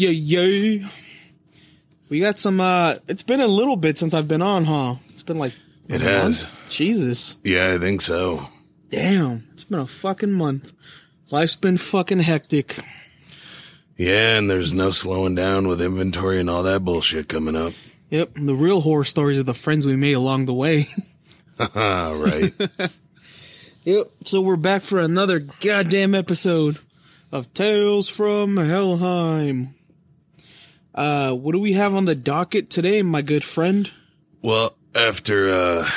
Yeah, yo. We got some. uh It's been a little bit since I've been on, huh? It's been like It has. month? Jesus, Yeah, I think so. damn! It's been a fucking month. Life's been fucking hectic. Yeah, and there's no slowing down with inventory and all that bullshit coming up. Yep, the real horror stories are the friends we made along the way. Right. Yep. So we're back for another goddamn episode of Tales from Helheim. Uh, what do we have on the docket today, my good friend? well, after uh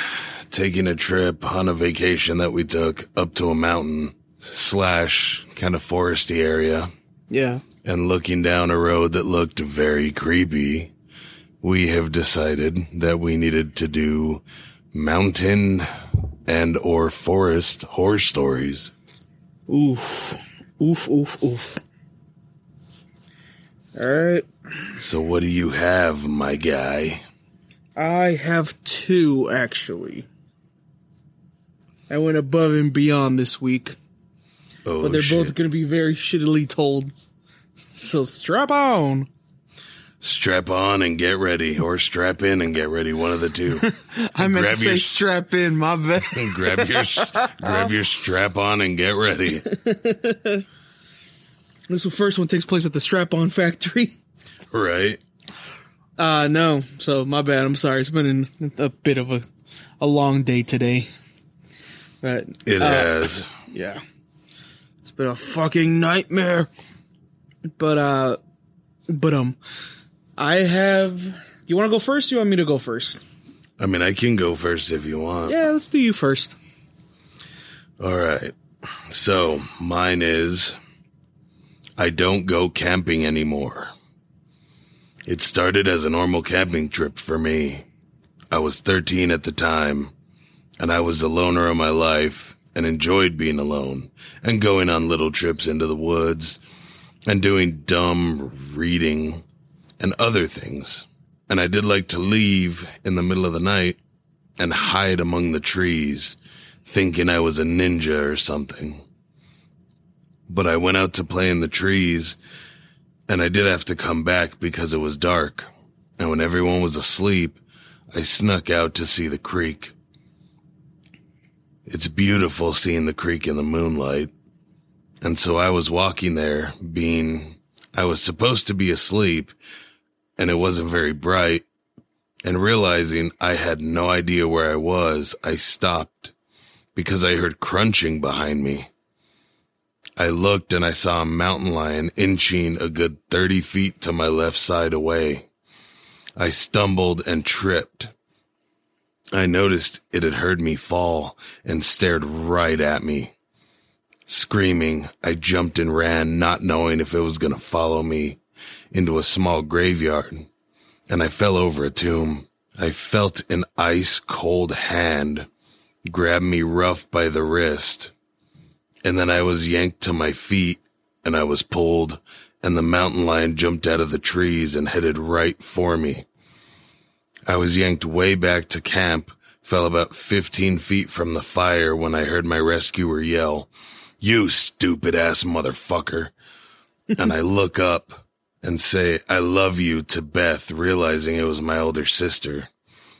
taking a trip on a vacation that we took up to a mountain slash kind of foresty area Yeah. and looking down a road that looked very creepy, we have decided that we needed to do mountain and or forest horror stories. Oof. Oof, oof, oof. Alright. So what do you have, my guy? I have two, actually. I went above and beyond this week, Oh, but they're shit. both going to be very shittily told. So strap on. strap on and get ready, or strap in and get ready. One of the two. I meant Grab to say s- strap in, my bad. grab your grab your strap on and get ready. This first one takes place at the strap on factory. Right? Uh, no. So my bad. I'm sorry. It's been an, a bit of a, a long day today. But It uh, has. yeah, it's been a fucking nightmare. But, uh, but, um, I have, do you want to go first? Or you want me to go first? I mean, I can go first if you want. Yeah, let's do you first. All right. So mine is I don't go camping anymore. It started as a normal camping trip for me. I was 13 at the time, and I was the loner of my life and enjoyed being alone and going on little trips into the woods and doing dumb reading and other things. And I did like to leave in the middle of the night and hide among the trees thinking I was a ninja or something. But I went out to play in the trees and I did have to come back because it was dark. And when everyone was asleep, I snuck out to see the creek. It's beautiful seeing the creek in the moonlight. And so I was walking there being, I was supposed to be asleep and it wasn't very bright and realizing I had no idea where I was, I stopped because I heard crunching behind me. I looked and I saw a mountain lion inching a good 30 feet to my left side away. I stumbled and tripped. I noticed it had heard me fall and stared right at me. Screaming, I jumped and ran, not knowing if it was going to follow me into a small graveyard, and I fell over a tomb. I felt an ice cold hand grab me rough by the wrist, and then I was yanked to my feet and I was pulled, and the mountain lion jumped out of the trees and headed right for me. I was yanked way back to camp, fell about 15 feet from the fire when I heard my rescuer yell, You stupid ass motherfucker. and I look up and say, I love you to Beth, realizing it was my older sister.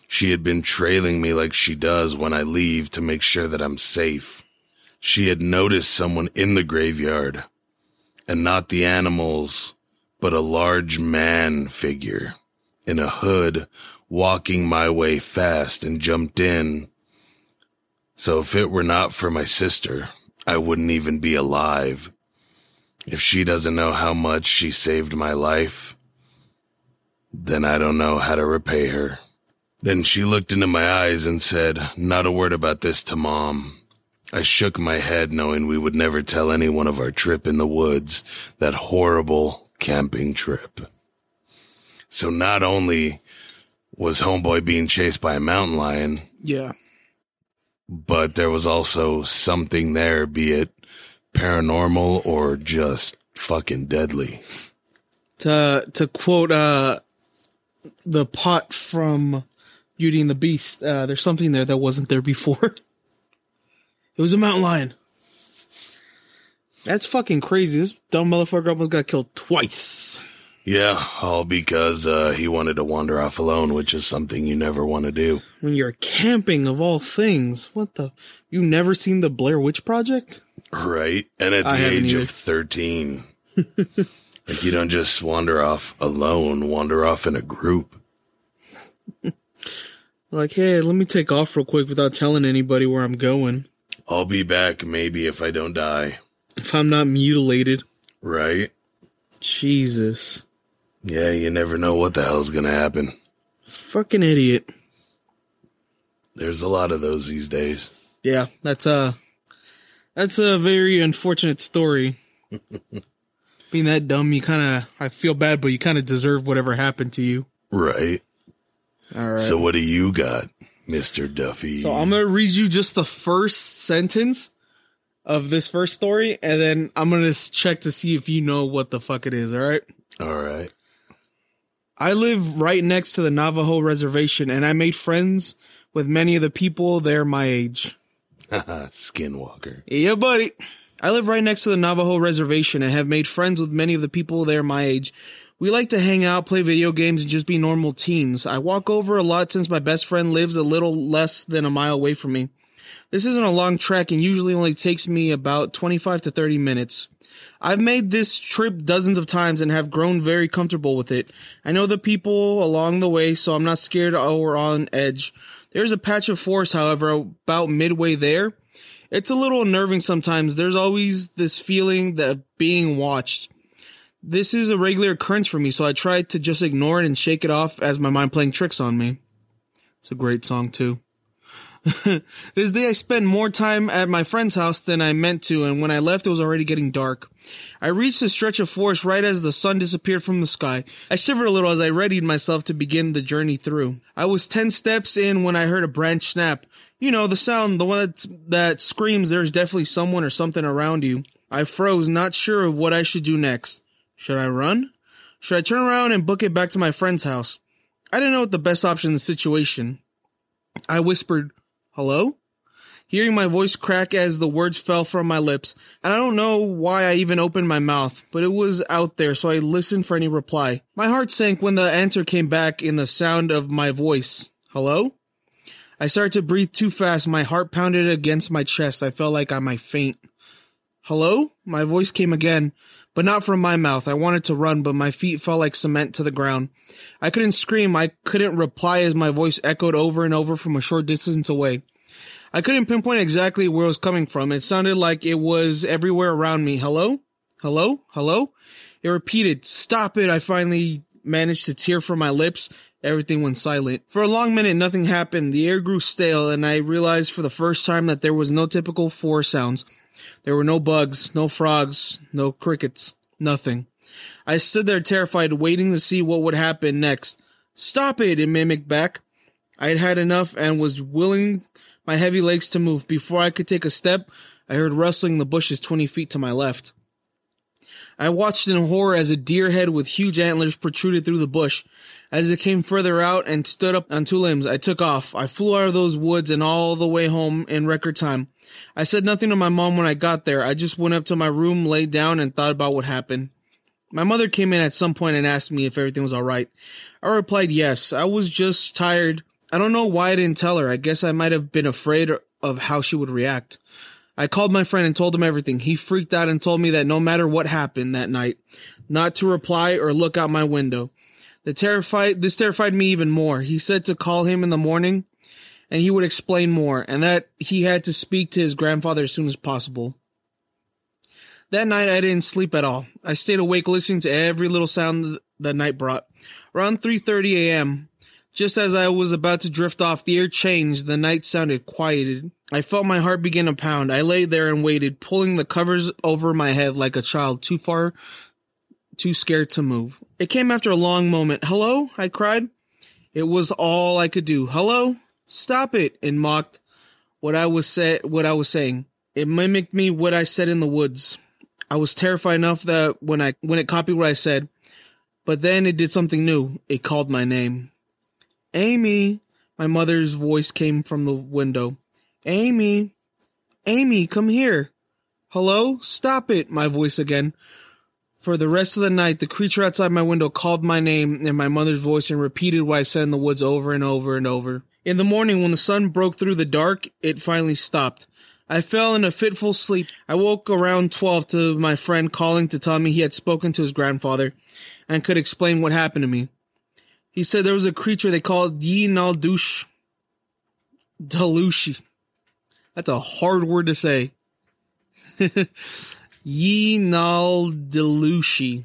She had been trailing me like she does when I leave to make sure that I'm safe. She had noticed someone in the graveyard and not the animals, but a large man figure in a hood walking my way fast and jumped in. So if it were not for my sister, I wouldn't even be alive. If she doesn't know how much she saved my life, then I don't know how to repay her. Then she looked into my eyes and said, Not a word about this to mom. I shook my head knowing we would never tell anyone of our trip in the woods, that horrible camping trip. So not only was Homeboy being chased by a mountain lion, Yeah. but there was also something there, be it paranormal or just fucking deadly. To to quote uh the pot from Beauty and the Beast, uh, there's something there that wasn't there before. it was a mountain lion. That's fucking crazy. This dumb motherfucker almost got killed twice. Yeah, all because uh, he wanted to wander off alone, which is something you never want to do. When you're camping, of all things, what the? You never seen the Blair Witch Project? Right. And at the I age either. of 13, like you don't just wander off alone, wander off in a group. Like, hey, let me take off real quick without telling anybody where I'm going. I'll be back maybe if I don't die. If I'm not mutilated. Right. Jesus. Yeah, you never know what the hell's going to happen. Fucking idiot. There's a lot of those these days. Yeah, that's a that's a very unfortunate story. Being that dumb, you kind of I feel bad, but you kind of deserve whatever happened to you. Right. All right. So what do you got, Mr. Duffy? So I'm gonna read you just the first sentence of this first story, and then I'm gonna check to see if you know what the fuck it is. All right. All right. I live right next to the Navajo reservation, and I made friends with many of the people there my age. Skinwalker. Yeah, buddy. I live right next to the Navajo reservation and have made friends with many of the people there my age. We like to hang out, play video games, and just be normal teens. I walk over a lot since my best friend lives a little less than a mile away from me. This isn't a long trek and usually only takes me about 25 to 30 minutes. I've made this trip dozens of times and have grown very comfortable with it. I know the people along the way, so I'm not scared or on edge. There's a patch of forest, however, about midway there. It's a little unnerving sometimes. There's always this feeling that being watched. This is a regular occurrence for me, so I try to just ignore it and shake it off as my mind playing tricks on me. It's a great song too. this day I spent more time at my friend's house than I meant to, and when I left, it was already getting dark. I reached a stretch of forest right as the sun disappeared from the sky. I shivered a little as I readied myself to begin the journey through. I was ten steps in when I heard a branch snap. You know, the sound, the one that screams there's definitely someone or something around you. I froze, not sure of what I should do next. Should I run? Should I turn around and book it back to my friend's house? I didn't know what the best option in the situation. I whispered, Hello? Hearing my voice crack as the words fell from my lips, and I don't know why I even opened my mouth, but it was out there, so I listened for any reply. My heart sank when the answer came back in the sound of my voice. Hello? I started to breathe too fast. My heart pounded against my chest. I felt like I might faint. Hello? My voice came again, but not from my mouth. I wanted to run, but my feet felt like cement to the ground. I couldn't scream. I couldn't reply as my voice echoed over and over from a short distance away. I couldn't pinpoint exactly where it was coming from. It sounded like it was everywhere around me. Hello? Hello? Hello? It repeated, stop it. I finally managed to tear from my lips. Everything went silent. For a long minute, nothing happened. The air grew stale, and I realized for the first time that there was no typical forest sounds. There were no bugs, no frogs, no crickets, nothing. I stood there terrified, waiting to see what would happen next. Stop it, it mimicked back. I had had enough and was willing my heavy legs to move. Before I could take a step, I heard rustling in the bushes 20 feet to my left. I watched in horror as a deer head with huge antlers protruded through the bush. As it came further out and stood up on two limbs, I took off. I flew out of those woods and all the way home in record time. I said nothing to my mom when I got there. I just went up to my room, laid down, and thought about what happened. My mother came in at some point and asked me if everything was alright. I replied yes. I was just tired. I don't know why I didn't tell her. I guess I might have been afraid of how she would react. I called my friend and told him everything. He freaked out and told me that no matter what happened that night, not to reply or look out my window. The terrified, this terrified me even more. He said to call him in the morning and he would explain more and that he had to speak to his grandfather as soon as possible. That night I didn't sleep at all. I stayed awake listening to every little sound the night brought. Around 3:30 a.m., just as I was about to drift off, the air changed. The night sounded quieted. I felt my heart begin to pound. I lay there and waited, pulling the covers over my head like a child too far, too scared to move. It came after a long moment. Hello? I cried. It was all I could do. Hello? Stop it! It mocked what I was say- what I was saying. It mimicked me what I said in the woods. I was terrified enough that when I when it copied what I said, but then it did something new. It called my name. Amy. My mother's voice came from the window. Amy. Amy, come here. Hello? Stop it, my voice again. For the rest of the night, the creature outside my window called my name in my mother's voice and repeated what I said in the woods over and over and over. In the morning, when the sun broke through the dark, it finally stopped. I fell in a fitful sleep. I woke around 12 to my friend calling to tell me he had spoken to his grandfather and could explain what happened to me. He said there was a creature they called Yinaldush Dalushi. That's a hard word to say. Yinaldalushi.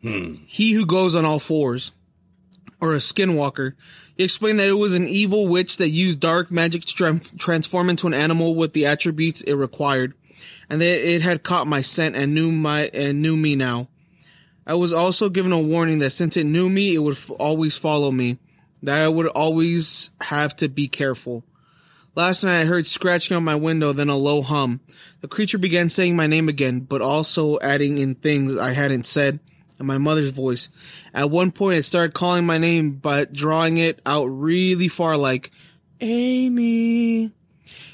Hmm. He who goes on all fours. Or a skinwalker. He explained that it was an evil witch that used dark magic to tra- transform into an animal with the attributes it required. And that it had caught my scent and knew my, and knew me now. I was also given a warning that since it knew me, it would f- always follow me. That I would always have to be careful. Last night I heard scratching on my window, then a low hum. The creature began saying my name again, but also adding in things I hadn't said in my mother's voice. At one point it started calling my name, but drawing it out really far like, Amy.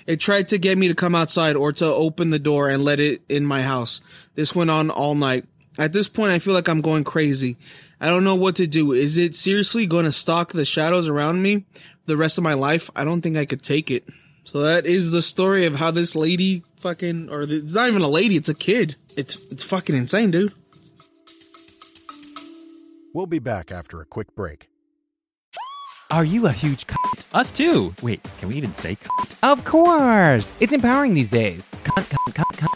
It tried to get me to come outside or to open the door and let it in my house. This went on all night. At this point, I feel like I'm going crazy. I don't know what to do. Is it seriously going to stalk the shadows around me the rest of my life? I don't think I could take it. So that is the story of how this lady fucking, or it's not even a lady, it's a kid. It's, it's fucking insane, dude. We'll be back after a quick break. Are you a huge cunt? Us too. Wait, can we even say cunt? Of course! It's empowering these days. Cunt, cunt, cunt, cunt, cunt.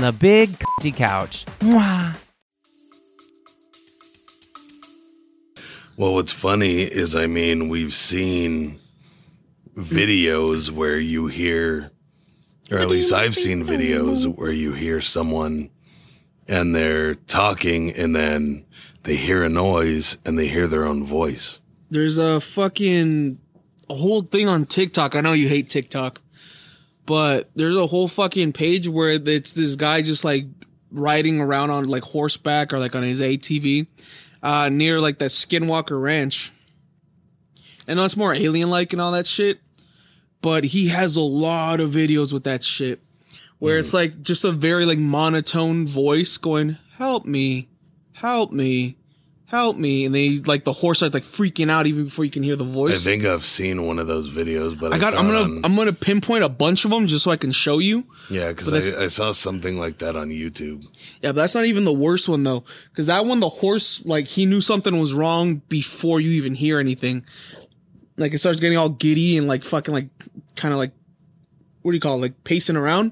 um, the Big Cunty Couch. Mwah. Well, what's funny is, I mean, we've seen videos where you hear, or at least I've seen videos where you hear someone and they're talking and then they hear a noise and they hear their own voice. There's a fucking a whole thing on TikTok. I know you hate TikTok, but there's a whole fucking page where it's this guy just like riding around on like horseback or like on his ATV uh, near like that Skinwalker Ranch. I know it's more alien like and all that shit, but he has a lot of videos with that shit where it's like just a very like monotone voice going, "Help me, help me." Help me! And they like the horse starts like freaking out even before you can hear the voice I think I've seen one of those videos, but I, I got. I'm gonna. on- I'm gonna pinpoint a bunch of them just so I can show you. yeah, because I, I saw something like that on YouTube. Yeah, but that's not even the worst one though, because that one, the horse, like he knew something was wrong before you even hear anything. Like it starts getting all giddy and like fucking like kind of like what do you call it? Like pacing around.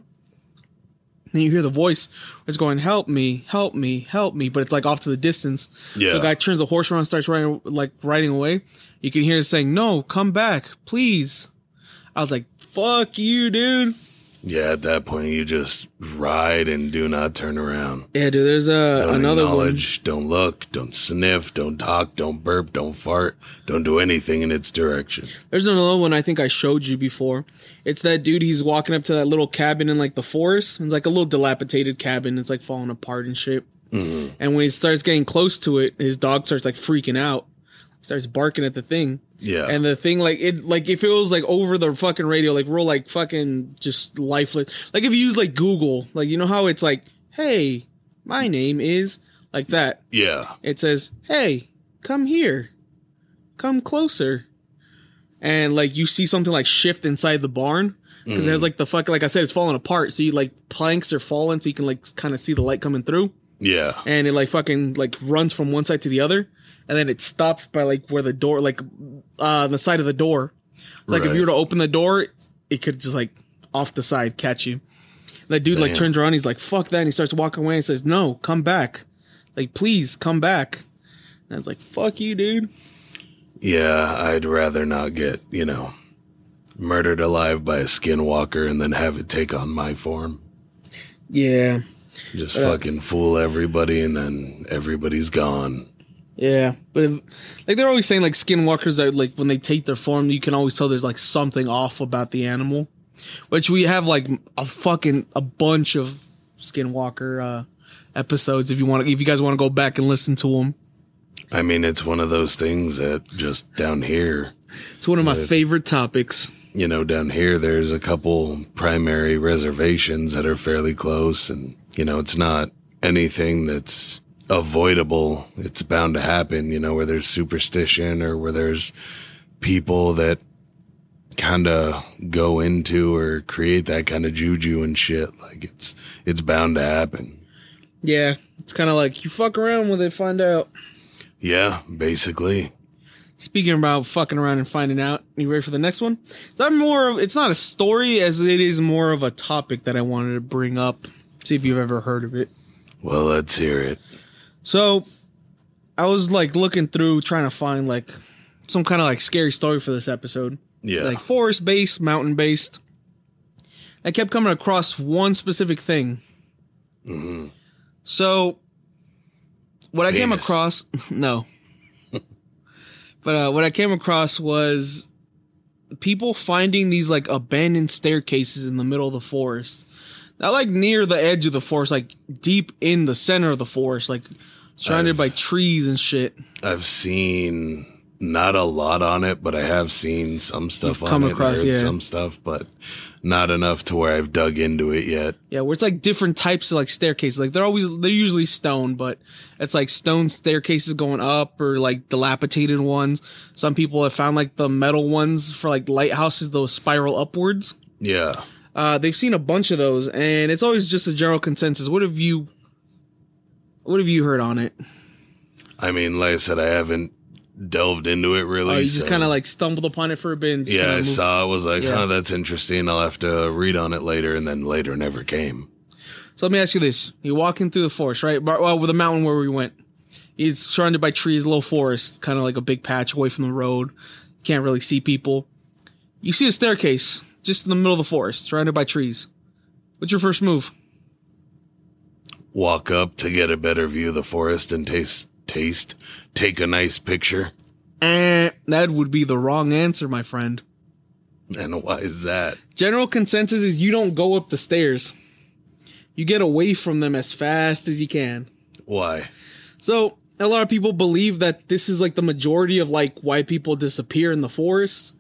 Then you hear the voice. It's going, "Help me, help me, help me!" But it's like off to the distance. Yeah. So the guy turns the horse around, starts riding like riding away. You can hear it saying, "No, come back, please." I was like, "Fuck you, dude." Yeah, at that point, you just ride and do not turn around. Yeah, dude. There's a Don't another one. acknowledge, don't look, don't sniff, don't talk, don't burp, don't fart, don't do anything in its direction. There's another one I think I showed you before. It's that dude. He's walking up to that little cabin in like the forest. It's like a little dilapidated cabin. It's like falling apart and shit. Mm-hmm. And when he starts getting close to it, his dog starts like freaking out. Starts barking at the thing. Yeah. And the thing like it like if it was like over the fucking radio, like real like fucking just lifeless. Like if you use like Google, like you know how it's like, hey, my name is like that Yeah. it says, "Hey, come here, come closer," and like you see something like shift inside the barn because it has mm. like the fucking like I said, it's falling apart. So you like planks are falling, so you can like kind of see the light coming through, Yeah. and it like fucking like runs from one side to the other, and then it stops by like where the door, like uh the side of the door. Like if you were to open the door, it could just like off the side catch you. That dude like Damn. turns around, he's like, "Fuck that!" And he starts walking away and says, "No, come back, like please come back." And I was like, "Fuck you, dude." Yeah, I'd rather not get, you know, murdered alive by a skinwalker and then have it take on my form. Yeah. Just fucking fool everybody and then everybody's gone. Yeah, but if, like they're always saying, like skinwalkers that like when they take their form, you can always tell there's like something off about the animal. Which we have like a fucking a bunch of skinwalker uh episodes. If you want, if you guys want to go back and listen to them, I mean, it's one of those things that just down here, it's one of my favorite topics. you know, down here, there's a couple primary reservations that are fairly close. And, you know, it's not anything that's avoidable. It's bound to happen, you know, where there's superstition or where there's people that kind of go into or create that kind of juju and shit. Like it's, it's bound to happen. Yeah, it's kind of like you fuck around with it, find out. Yeah, basically. Speaking about fucking around and finding out, you ready for the next one? It's not more of it's not a story as it is more of a topic that I wanted to bring up. See if you've ever heard of it. Well, let's hear it. So I was like looking through trying to find like some kind of like scary story for this episode. Yeah. Like forest based, mountain based. I kept coming across one specific thing. So what I came across no. but uh what I came across was people finding these like abandoned staircases in the middle of the forest. Not like near the edge of the forest, like deep in the center of the forest, like surrounded by trees and shit. I've seen not a lot on it, but I have seen some stuff You've on come it. across, yeah. some stuff, but not enough to where I've dug into it yet. Yeah, where it's like different types of like staircases. Like they're always they're usually stone, but it's like stone staircases going up or like dilapidated ones. Some people have found like the metal ones for like lighthouses, those spiral upwards. Yeah. Uh, they've seen a bunch of those, and it's always just a general consensus. What have you, what have you heard on it? I mean, like I said, I haven't delved into it really. Oh, you just so- kind of like stumbled upon it for a bit. And yeah, I saw it, was like, Yeah. oh, that's interesting. I'll have to read on it later. And then later never came. So let me ask you this: You're walking through the forest, right? Bar- Well, with the mountain where we went, it's surrounded by trees, little forest, kind of like a big patch away from the road. Can't really see people. You see a staircase just in the middle of the forest, surrounded by trees. What's your first move? Walk up to get a better view of the forest and taste, taste, take a nice picture. Eh, that would be the wrong answer, my friend. And why is that? General consensus is you don't go up the stairs. You get away from them as fast as you can. Why? So a lot of people believe that this is like the majority of like why people disappear in the forest.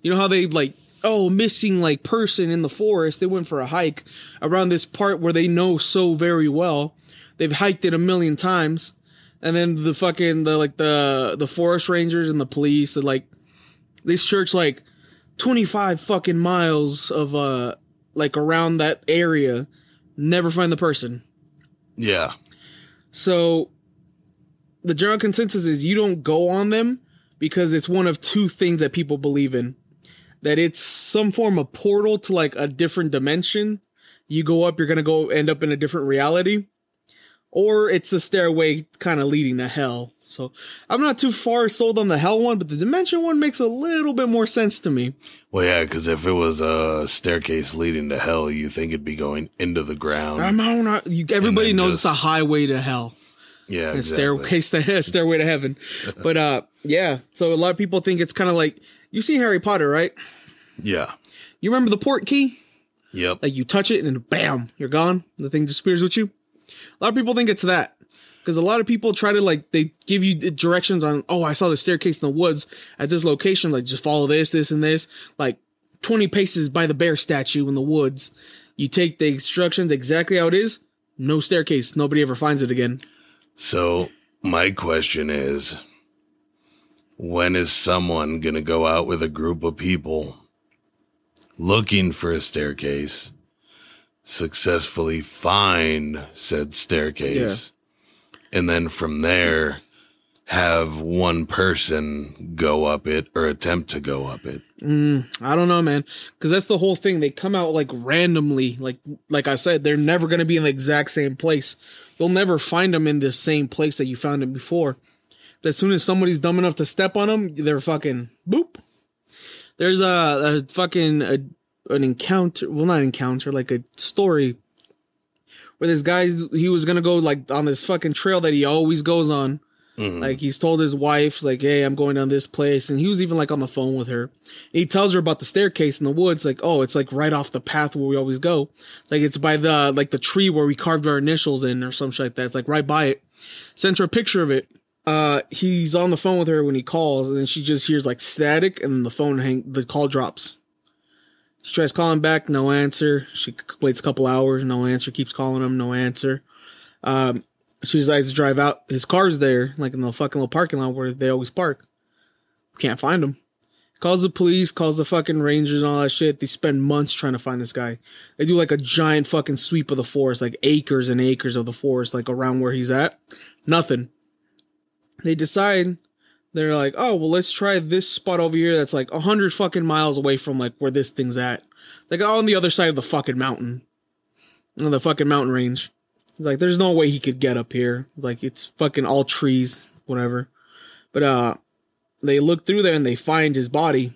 You know how they like oh missing like person in the forest. They went for a hike around this part where they know so very well. They've hiked it a million times, and then the fucking the like the the forest rangers and the police and like they search like twenty five fucking miles of uh like around that area, never find the person. Yeah. So the general consensus is you don't go on them because it's one of two things that people believe in. That it's some form of portal to like a different dimension. You go up, you're gonna go end up in a different reality. Or it's the stairway kind of leading to hell. So I'm not too far sold on the hell one, but the dimension one makes a little bit more sense to me. Well, yeah, because if it was a staircase leading to hell, you think it'd be going into the ground. I'm not, you, everybody knows it's a highway to hell. Yeah, exactly. staircase to stairway to heaven. But uh yeah, so a lot of people think it's kind of like you see Harry Potter, right? Yeah. You remember the Portkey? Yep. Like you touch it and then bam, you're gone. The thing disappears with you. A lot of people think it's that. Because a lot of people try to like they give you directions on, oh, I saw the staircase in the woods at this location, like just follow this, this, and this. Like 20 paces by the bear statue in the woods. You take the instructions exactly how it is, no staircase. Nobody ever finds it again. So my question is, when is someone going to go out with a group of people looking for a staircase, successfully find said staircase, and then from there have one person go up it or attempt to go up it? Mm, I don't know, man, because that's the whole thing. They come out like randomly, like like I said, they're never going to be in the exact same place. You'll never find them in the same place that you found them before. As soon as somebody's dumb enough to step on them, they're fucking boop. There's a, a fucking a, an encounter, well, not encounter, like a story where this guy he was gonna go like on this fucking trail that he always goes on. Like he's told his wife, like, "Hey, I'm going down this place," and he was even like on the phone with her. He tells her about the staircase in the woods, like, "Oh, it's like right off the path where we always go. Like it's by the like the tree where we carved our initials in, or some shit like that. It's like right by it." Sends her a picture of it. Uh, he's on the phone with her when he calls, and then she just hears like static, and the phone hang, the call drops. She tries calling back, no answer. She waits a couple hours, no answer. Keeps calling him, no answer. Um, she decides to drive out. His car's there, like in the fucking little parking lot where they always park. Can't find him. Calls the police, calls the fucking rangers and all that shit. They spend months trying to find this guy. They do like a giant fucking sweep of the forest, like acres and acres of the forest, like around where he's at. Nothing. They decide they're like, oh well, let's try this spot over here that's like a hundred fucking miles away from like where this thing's at, like on the other side of the fucking mountain, on the fucking mountain range. It's like there's no way he could get up here. Like it's fucking all trees, whatever. But uh, they look through there and they find his body,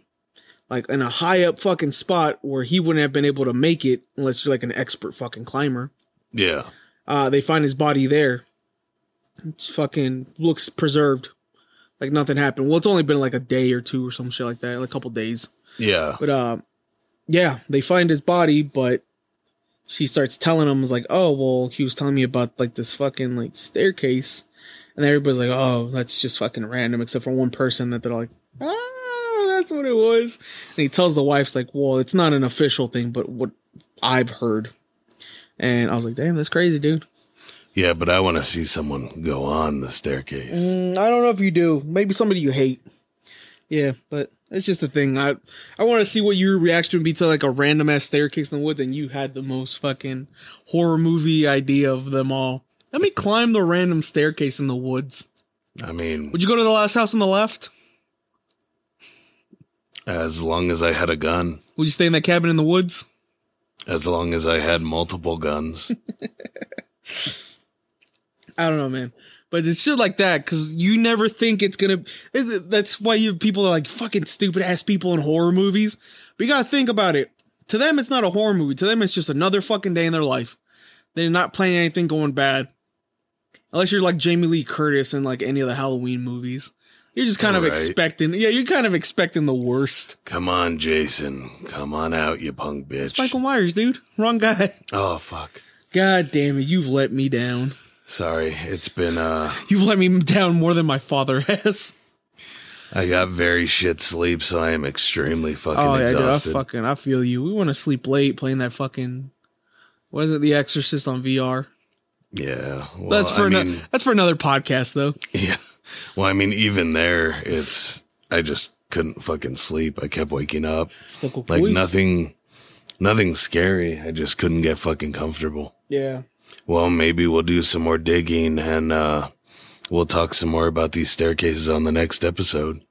like in a high up fucking spot where he wouldn't have been able to make it unless you're like an expert fucking climber. Yeah. Uh, they find his body there. It's fucking looks preserved, like nothing happened. Well, it's only been like a day or two or some shit like that, like a couple days. Yeah. But uh, yeah, they find his body, but she starts telling him, like, oh well, he was telling me about like this fucking like staircase," and everybody's like, "Oh, that's just fucking random," except for one person that they're like, "Ah, that's what it was." And he tells the wife's like, "Well, it's not an official thing, but what I've heard." And I was like, "Damn, that's crazy, dude." Yeah, but I want to see someone go on the staircase. Mm, I don't know if you do. Maybe somebody you hate. Yeah, but it's just a thing. I I want to see what your reaction would be to like a random ass staircase in the woods, and you had the most fucking horror movie idea of them all. Let me climb the random staircase in the woods. I mean, Would you go to the last house on the left? as long as I had a gun, Would you stay in that cabin in the woods? as long as I had multiple guns. I don't know, man. But it's shit like that because you never think it's gonna. it- That's why you people are like fucking stupid ass people in horror movies. But you gotta think about it. To them, it's not a horror movie. To them, it's just another fucking day in their life. They're not playing anything going bad. Unless you're like Jamie Lee Curtis in like any of the Halloween movies. You're just kind of Right. expecting. Yeah, you're kind of expecting the worst. Come on, Jason. Come on out, you punk bitch. It's Michael Myers, dude. Wrong guy. Oh, fuck. God damn it, you've let me down. Sorry. It's been, uh, You've let me down more than my father has. I got very shit sleep, so I am extremely fucking Oh yeah, dude, I exhausted. fucking I feel you. We want to sleep late playing that fucking what is it, The Exorcist on VR. yeah. Well, That's for I ano- mean, that's for another podcast though. yeah. Well, I mean, even there, it's, I just couldn't fucking sleep. I kept waking up. Like nothing, nothing scary. I just couldn't get fucking comfortable. Yeah. Well, maybe we'll do some more digging and, uh, we'll talk some more about these staircases on the next episode.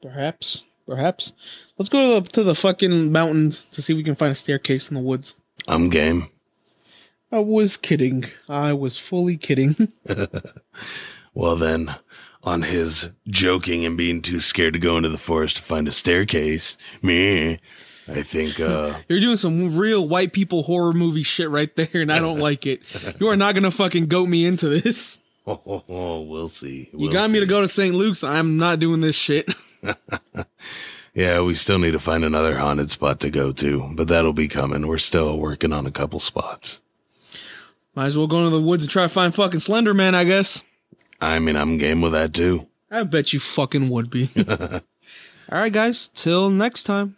Perhaps. Perhaps. Let's go to the to the fucking mountains to see if we can find a staircase in the woods. I'm game. I was kidding. I was fully kidding. Well, then, on his joking and being too scared to go into the forest to find a staircase, me, I think, uh, You're doing some real white people horror movie shit right there, and I don't like it. You are not gonna fucking goat me into this. oh, we'll see. You got me to go to St. Luke's. I'm not doing this shit. Yeah, we still need to find another haunted spot to go to, but that'll be coming. We're still working on a couple spots. Might as well go into the woods and try to find fucking Slender Man, I guess. I mean, I'm game with that too. I bet you fucking would be. All right, guys. Till next time.